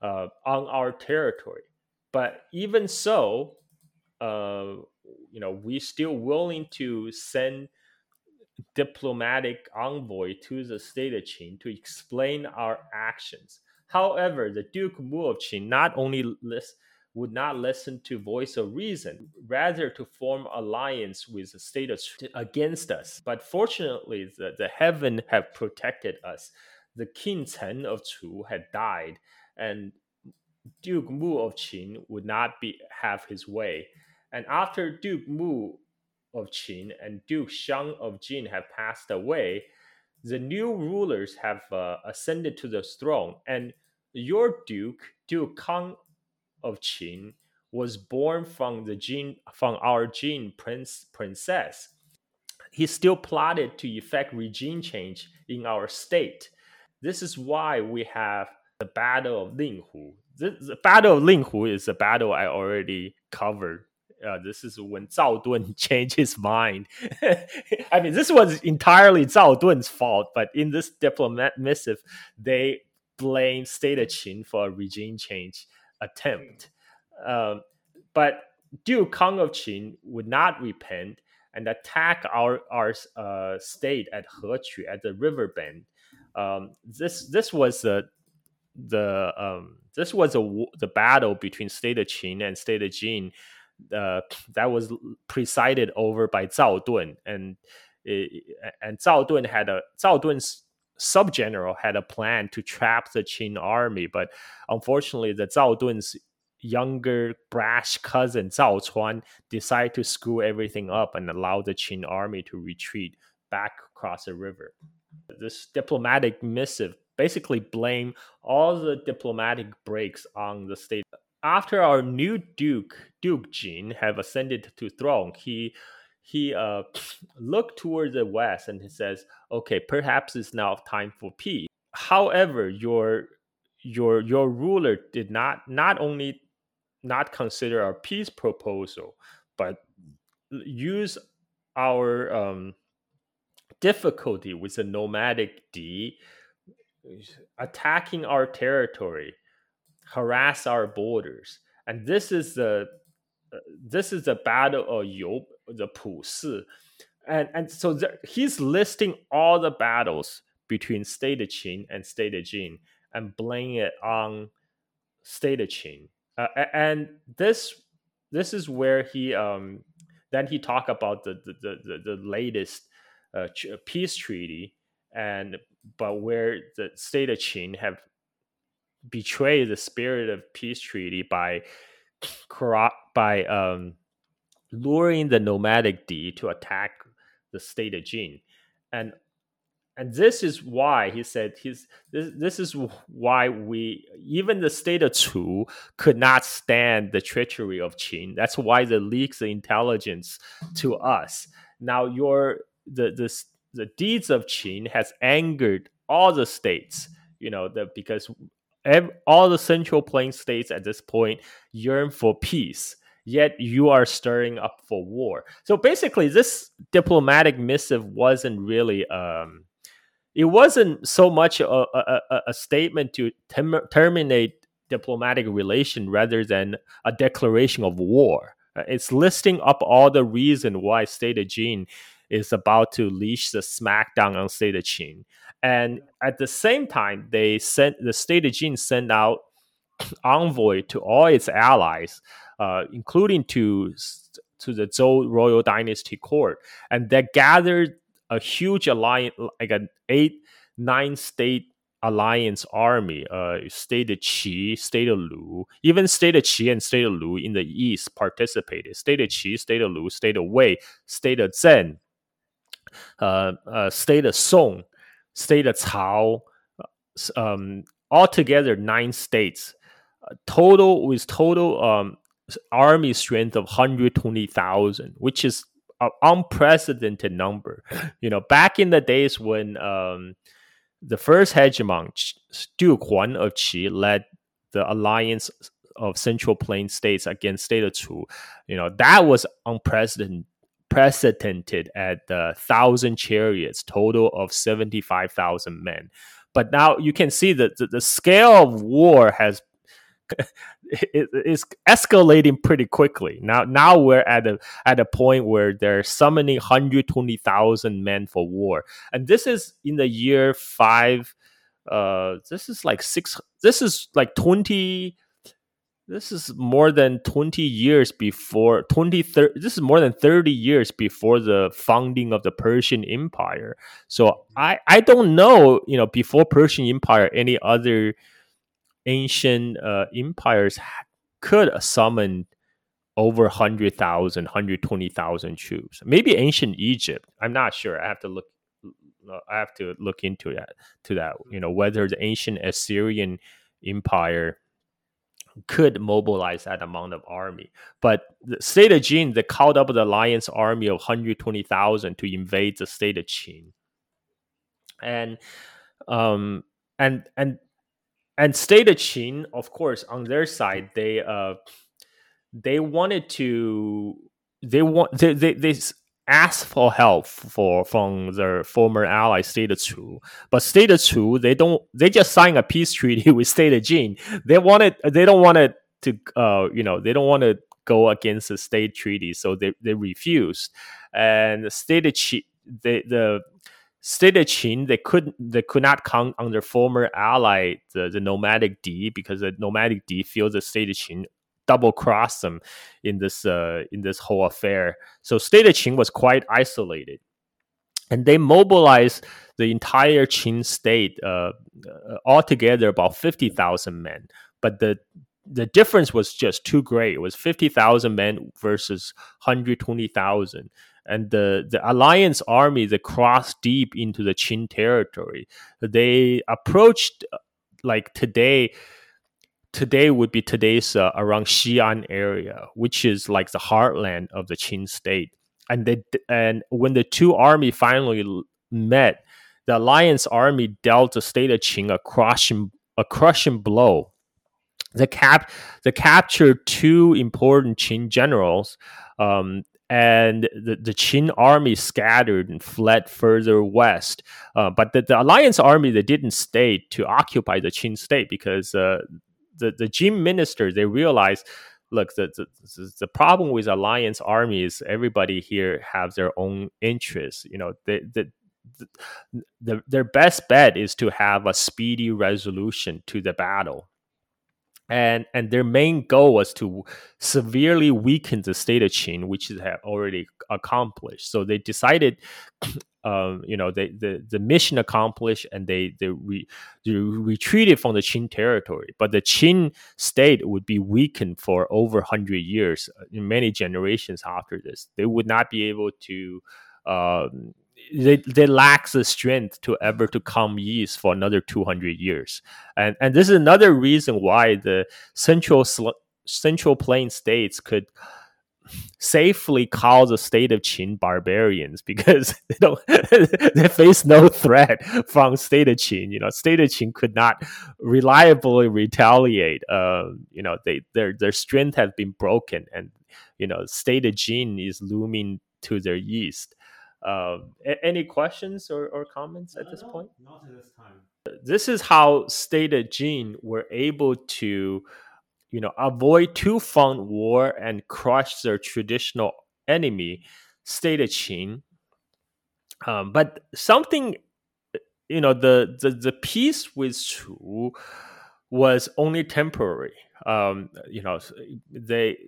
uh, on our territory. But even so, uh, you know, we're still willing to send diplomatic envoy to the state of Qin to explain our actions. However, the Duke Mu of Qin not only list, would not listen to voice of reason, rather to form alliance with the state of against us. But fortunately, the, the heaven have protected us. The King Cheng of Chu had died, and Duke Mu of Qin would not be have his way. And after Duke Mu of Qin and Duke Shang of Jin have passed away, the new rulers have uh, ascended to the throne, and your Duke, Duke Kang of Qin was born from the Jin from our Jin prince princess. He still plotted to effect regime change in our state. This is why we have the Battle of Linghu. The, the Battle of Linghu is a battle I already covered. Uh, this is when Zhao Dun changed his mind. I mean, this was entirely Zhao Dun's fault, but in this diplomat missive, they blame State of Qin for a regime change attempt. Um, but Duke Kang of Qin would not repent and attack our our uh, state at Hequ at the river bend. Um, this this was the the um, this was a, the battle between state of Qin and state of Jin uh, that was presided over by Zhao Dun and and Zhao Dun had a Zhao Dun's sub general had a plan to trap the Qin army, but unfortunately, the Zhao Dun's younger brash cousin Zhao Chuan decided to screw everything up and allow the Qin army to retreat back across the river. This diplomatic missive basically blamed all the diplomatic breaks on the state. After our new duke, Duke Jin, have ascended to throne, he he uh, looked towards the west and he says, "Okay, perhaps it's now time for peace." However, your your your ruler did not not only not consider our peace proposal, but use our um, difficulty with the nomadic Di attacking our territory, harass our borders, and this is the uh, this is the battle of Yob the Pu Si. And, and so there, he's listing all the battles between State of Qin and State of Jin and blaming it on State of Qin. Uh, and this this is where he um, then he talked about the the, the, the latest uh, peace treaty and but where the state of Qin have betrayed the spirit of peace treaty by by um, luring the nomadic Di to attack the state of Jin. And and this is why he said his this, this is why we even the state of Chu could not stand the treachery of Qin. That's why the leaks the intelligence to us. Now your the the the deeds of Qin has angered all the states, you know, the, because all the Central Plain states at this point yearn for peace. Yet you are stirring up for war. So basically, this diplomatic missive wasn't really um, it wasn't so much a, a, a statement to tem- terminate diplomatic relation rather than a declaration of war. Uh, it's listing up all the reason why State of Jin is about to leash the smackdown on State of Qin. And at the same time, they sent the State of Jin sent out envoy to all its allies, uh, including to to the Zhou royal dynasty court, and that gathered a huge alliance, like an eight nine state alliance army, uh, state of Qi, state of Lu, even state of Qi and state of Lu in the east participated. State of Qi, state of Lu, state of Wei, state of Zheng, uh, uh, state of Song, state of Cao, uh, um, altogether nine states. Uh, total with total um, army strength of 120,000, which is an unprecedented number. You know, back in the days when um, the first hegemon, Duke Huan of Qi, led the alliance of Central Plain states against State of Chu. You know, that was unprecedented precedented at the thousand chariots, total of 75,000 men. But now you can see that the, the scale of war has it is escalating pretty quickly. Now, now we're at a at a point where they're summoning 120,000 men for war, and this is in the year five. Uh, this is like six. This is like 20. This is more than 20 years before 20. 30, this is more than 30 years before the founding of the Persian Empire. So I I don't know. You know, before Persian Empire, any other ancient uh, empires could summon over 100,000, 120,000 troops. Maybe ancient Egypt. I'm not sure. I have to look I have to look into that to that, you know, whether the ancient Assyrian empire could mobilize that amount of army. But the state of Jin, they called up the alliance army of 120,000 to invade the state of Qin. And um and and and state of Qin, of course, on their side, they uh, they wanted to they want they they, they asked for help for from their former ally State Chu, but State Chu they don't they just signed a peace treaty with State Jin. They wanted they don't want it to uh you know they don't want to go against the state treaty, so they they refused. And State of Qin, the the State of Qin, they couldn't. they could not count on their former ally, the, the nomadic Di, because the nomadic Di feels the State of Qin double crossed them in this uh, in this whole affair. So State of Qin was quite isolated, and they mobilized the entire Qin state, uh, uh, altogether about fifty thousand men. But the the difference was just too great. It was fifty thousand men versus hundred twenty thousand and the, the alliance army they crossed deep into the Qin territory. They approached like today. Today would be today's uh, around Xi'an area, which is like the heartland of the Qin state. And they and when the two army finally met, the alliance army dealt the state of Qin a crushing a crushing blow. The cap the captured two important Qin generals, um, and the, the Qin army scattered and fled further west. Uh, but the, the, alliance army they didn't stay to occupy the Qin state because uh, the the Jin minister they realized, look, the, the the problem with alliance army is everybody here have their own interests. You know, they, the, the, their best bet is to have a speedy resolution to the battle and and their main goal was to severely weaken the state of Qin, which they had already accomplished. So they decided, um, you know, they, the the mission accomplished, and they they, re, they retreated from the Qin territory. But the Qin state would be weakened for over hundred years, uh, in many generations after this. They would not be able to. Um, they they lack the strength to ever to come east for another 200 years and and this is another reason why the central central plain states could safely call the state of Qin barbarians because they don't they face no threat from state of Qin. You know, state of Qin could not reliably retaliate. Uh, you know, they their their strength has been broken, and you know, state of Jin is looming to their east. Uh, any questions or, or comments at this point? Not at this time. This is how state of Jin were able to you know, avoid two-front war and crush their traditional enemy, state of Qin. Um, but something, you know, the, the, the peace with Chu was only temporary. Um, you know, they,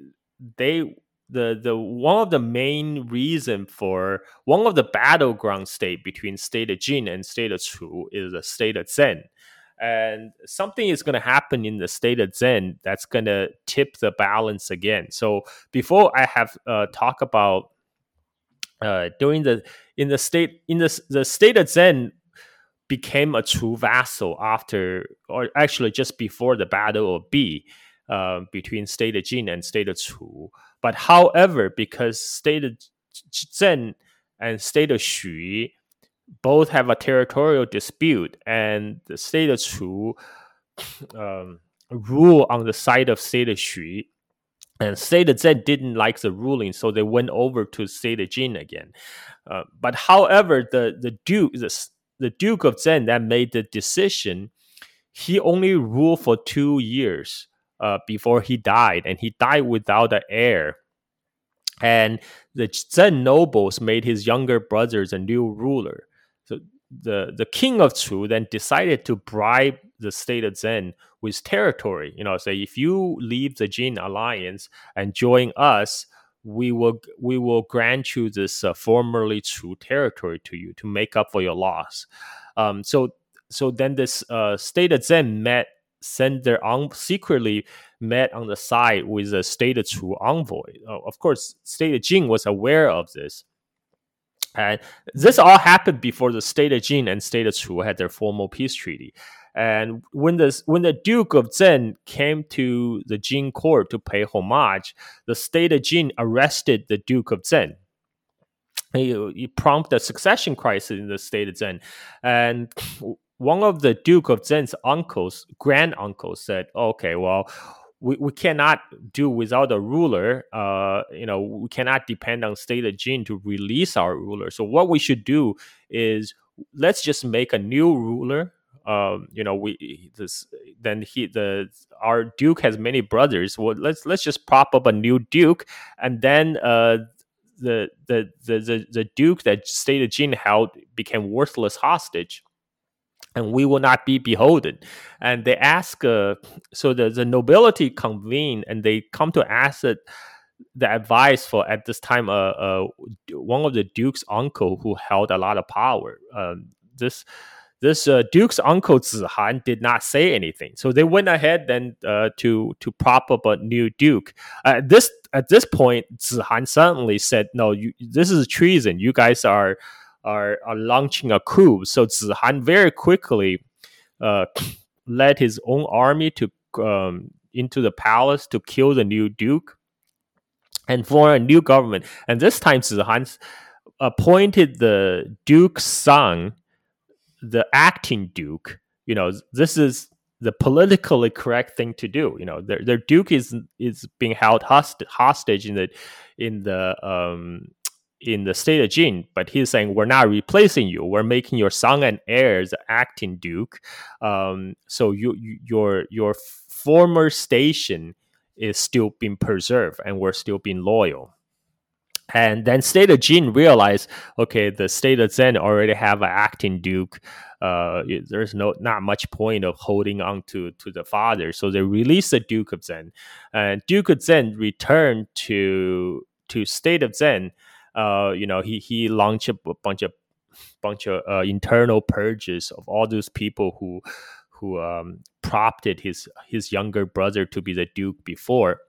they, the, the one of the main reason for one of the battleground state between state of Jin and state of Chu is the state of Zheng and something is going to happen in the state of Zheng that's going to tip the balance again. So before I have uh, talk about uh, during the in the state in the the state of Zheng became a true vassal after, or actually just before the Battle of Bi uh, between state of Jin and state of Chu. But however, because state of Zheng and state of Xu both have a territorial dispute, and the state of Chu um, rule on the side of state of Xu. And state of Zheng didn't like the ruling, so they went over to state of Jin again. Uh, but however, the the duke the, the Duke of Zheng that made the decision, he only ruled for two years uh, before he died, and he died without an heir. And the Zheng nobles made his younger brothers a new ruler. So the the king of Chu then decided to bribe the state of Zheng with territory. You know, say if you leave the Jin alliance and join us, we will we will grant you this uh, formerly Chu territory to you to make up for your loss. Um, so so then this uh, state of Zheng met sent their on secretly met on the side with the state of Chu envoy. Of course, state of Jin was aware of this and this all happened before the state of Jin and state of Chu had their formal peace treaty. And when the when the Duke of Zheng came to the Jin court to pay homage, the state of Jin arrested the Duke of Zheng. He, he prompted a succession crisis in the state of Zheng, and one of the Duke of Zheng's uncles, grand uncles, said, "Okay, well, we, we cannot do without a ruler. Uh, you know, we cannot depend on state of Jin to release our ruler. So what we should do is let's just make a new ruler. Um, you know, we this then he the our duke has many brothers. Well, let's let's just prop up a new duke, and then uh, the, the the the the duke that state of Jin held became worthless hostage and we will not be beholden. And they ask, uh, so the, the nobility convene and they come to ask the advice for at this time, uh, uh, one of the duke's uncle who held a lot of power. Um, this this uh, duke's uncle Zihan did not say anything, so they went ahead then uh, to to prop up a new duke. Uh, this at this point, Zihan suddenly said, "No, you, this is treason. You guys are." Are, are launching a coup. So Zihan very quickly uh, led his own army to um, into the palace to kill the new duke and form a new government. And this time, Zihan appointed the duke's son, the acting duke. You know, this is the politically correct thing to do. You know, their their duke is is being held host- hostage in the in the um, in the state of Jin, but he's saying we're not replacing you. We're making your son and heir the acting duke. Um, so you, you, your your former station is still being preserved, and we're still being loyal. And then state of Jin realized, okay, the state of Zheng already have an acting duke. Uh, there's no not much point of holding on to to the father, so they released the Duke of Zheng, and Duke of Zheng returned to to state of Zheng uh, you know, he he launched a bunch of bunch of uh, internal purges of all those people who who um, prompted his his younger brother to be the duke before.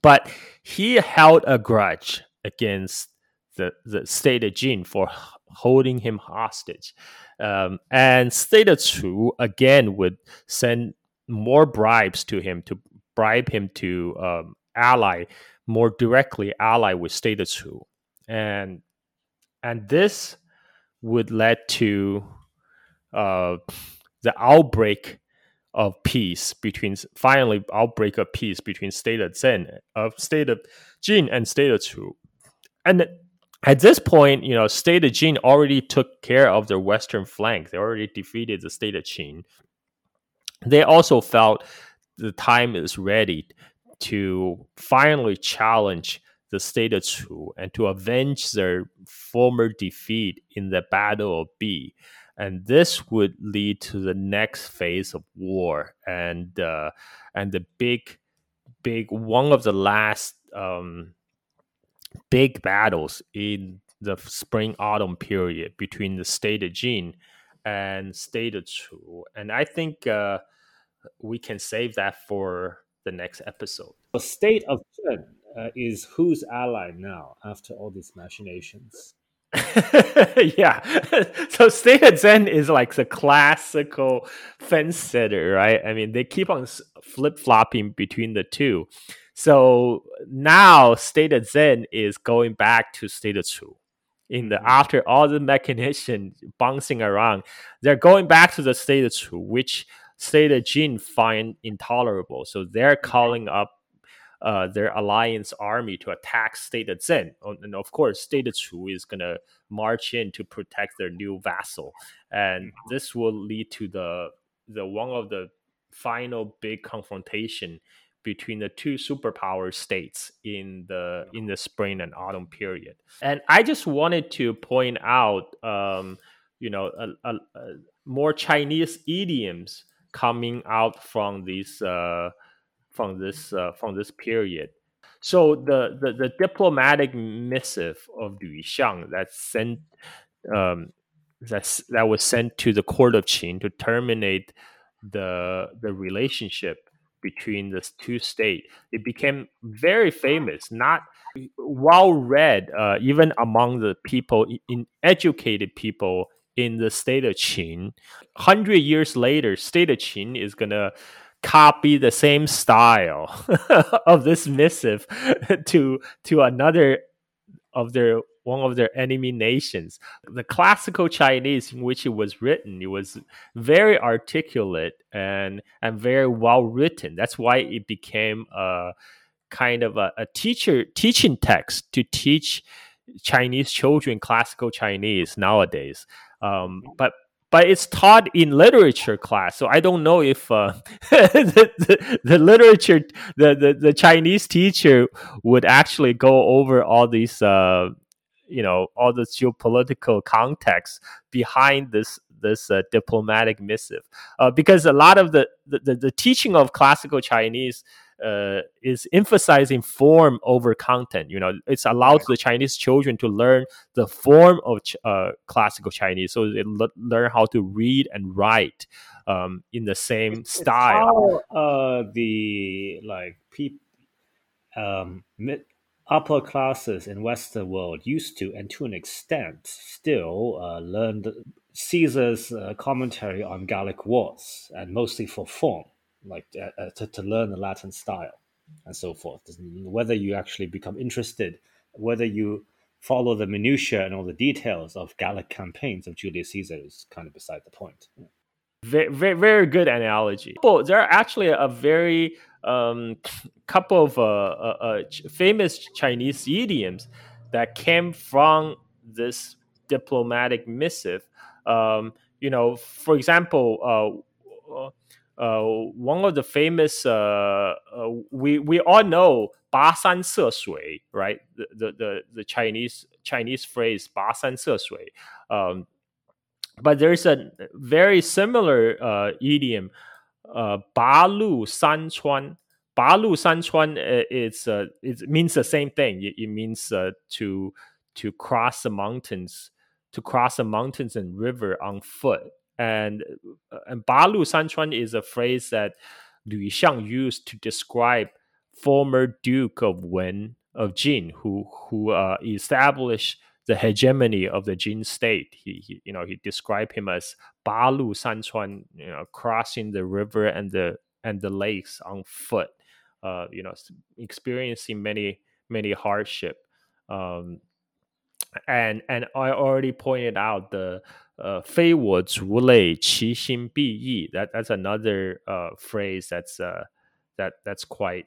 But he held a grudge against the the state of Jin for holding him hostage, um, and state of Chu again would send more bribes to him to bribe him to um, ally more directly ally with State of Chu, and and this would lead to uh, the outbreak of peace between finally outbreak of peace between state of Zheng of state of Jin and state of Chu. And at this point, you know, state of Jin already took care of their western flank. They already defeated the state of Qin. They also felt the time is ready to finally challenge the state of Chu and to avenge their former defeat in the Battle of Bi. And this would lead to the next phase of war and uh, and the big big one of the last um, big battles in the spring autumn period between the state of Jin and state of Chu. And I think uh, we can save that for the next episode. The state of Jin uh, is whose ally now after all these machinations? yeah. So State of Zheng is like the classical fence sitter, right? I mean, they keep on flip flopping between the two. So now State of Zheng is going back to State of Chu. In the mm-hmm. after all the mechanization bouncing around, they're going back to the State of Chu, which State of Jin find intolerable. So they're calling up uh, their alliance army to attack State of Zheng. Oh, and of course, State of Chu is going to march in to protect their new vassal. And mm-hmm. this will lead to the, the one of the final big confrontation between the two superpower states in the in the spring and autumn period. And I just wanted to point out, um, you know, a, a, a more Chinese idioms coming out from these uh, from this uh, from this period. So the, the, the diplomatic missive of Lu Xiang that sent um, that's, that was sent to the court of Qin to terminate the the relationship between the two states. It became very famous, not well read, uh, even among the people in educated people in the state of Qin. Hundred years later, state of Qin is gonna copy the same style of this missive to to another of their one of their enemy nations. The classical Chinese in which it was written, it was very articulate and and very well written. That's why it became a kind of a, a teacher teaching text to teach Chinese children classical Chinese nowadays. Um, but but it's taught in literature class. So I don't know if uh, the, the, the, literature, the, the, the, Chinese teacher would actually go over all these, uh, you know, all the geopolitical context behind this this uh, diplomatic missive, uh, because a lot of the, the the teaching of classical Chinese uh, is emphasizing form over content. You know, it's allowed the Chinese children to learn the form of uh, classical Chinese, so they learn how to read and write um, in the same it's, style. It's how, uh, the like people, um, mid, upper classes in Western world used to, and to an extent, still uh, learned Caesar's uh, commentary on Gallic wars, and mostly for form like uh, uh, to, to learn the Latin style and so forth. Whether you actually become interested, whether you follow the minutiae and all the details of Gallic campaigns of Julius Caesar is kind of beside the point. Very, very, very good analogy. Well, there are actually a very um, couple of uh, uh, uh, famous Chinese idioms that came from this diplomatic missive. Um, you know, for example, uh, uh, one of the famous uh, uh, we we all know 跋山涉水 right the, the the the Chinese Chinese phrase 跋山涉水 um, but there's a very similar uh, idiom uh, 拔路山川拔路山川 it's uh, it means the same thing it, it means uh, to to cross the mountains to cross the mountains and river on foot and uh, and Balu Sanchuan is a phrase that Lu Xiang used to describe former Duke of Wen of Jin, who who uh, established the hegemony of the Jin state. He, he, you know he described him as Balu Sanchuan, you know, crossing the river and the and the lakes on foot. Uh, you know, experiencing many many hardship. Um, and and I already pointed out the uh, 非我族类，其心必异. That that's another uh, phrase that's uh, that that's quite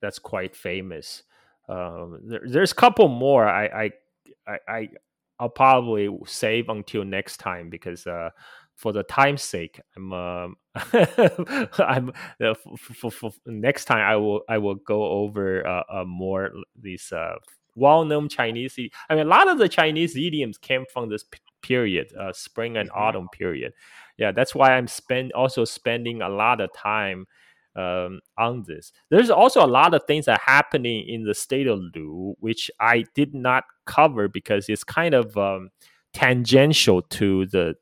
that's quite famous. Um, there, there's a couple more. I I I, I I'll probably save until next time because uh, for the time's sake, I'm um, I'm uh, for, for, for, next time I will I will go over uh, uh more these uh, well-known Chinese. I mean, a lot of the Chinese idioms came from this period, uh, spring and mm-hmm. autumn period. Yeah, that's why I'm spend also spending a lot of time um, on this. There's also a lot of things that are happening in the state of Lu, which I did not cover because it's kind of um, tangential to the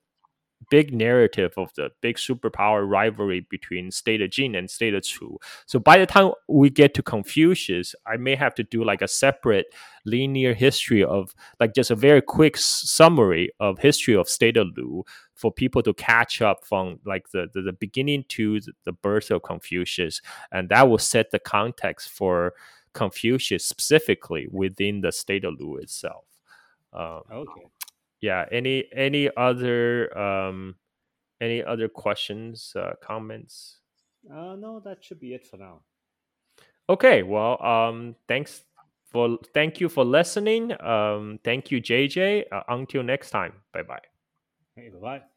big narrative of the big superpower rivalry between State of Jin and State of Chu. So by the time we get to Confucius, I may have to do like a separate linear history of like just a very quick summary of history of State of Lu for people to catch up from like the, the, the beginning to the birth of Confucius. And that will set the context for Confucius specifically within the State of Lu itself. Um, okay yeah any any other um any other questions uh, comments? Uh no that should be it for now. Okay well um thanks for thank you for listening. Um thank you jj uh, until next time. Bye bye hey bye bye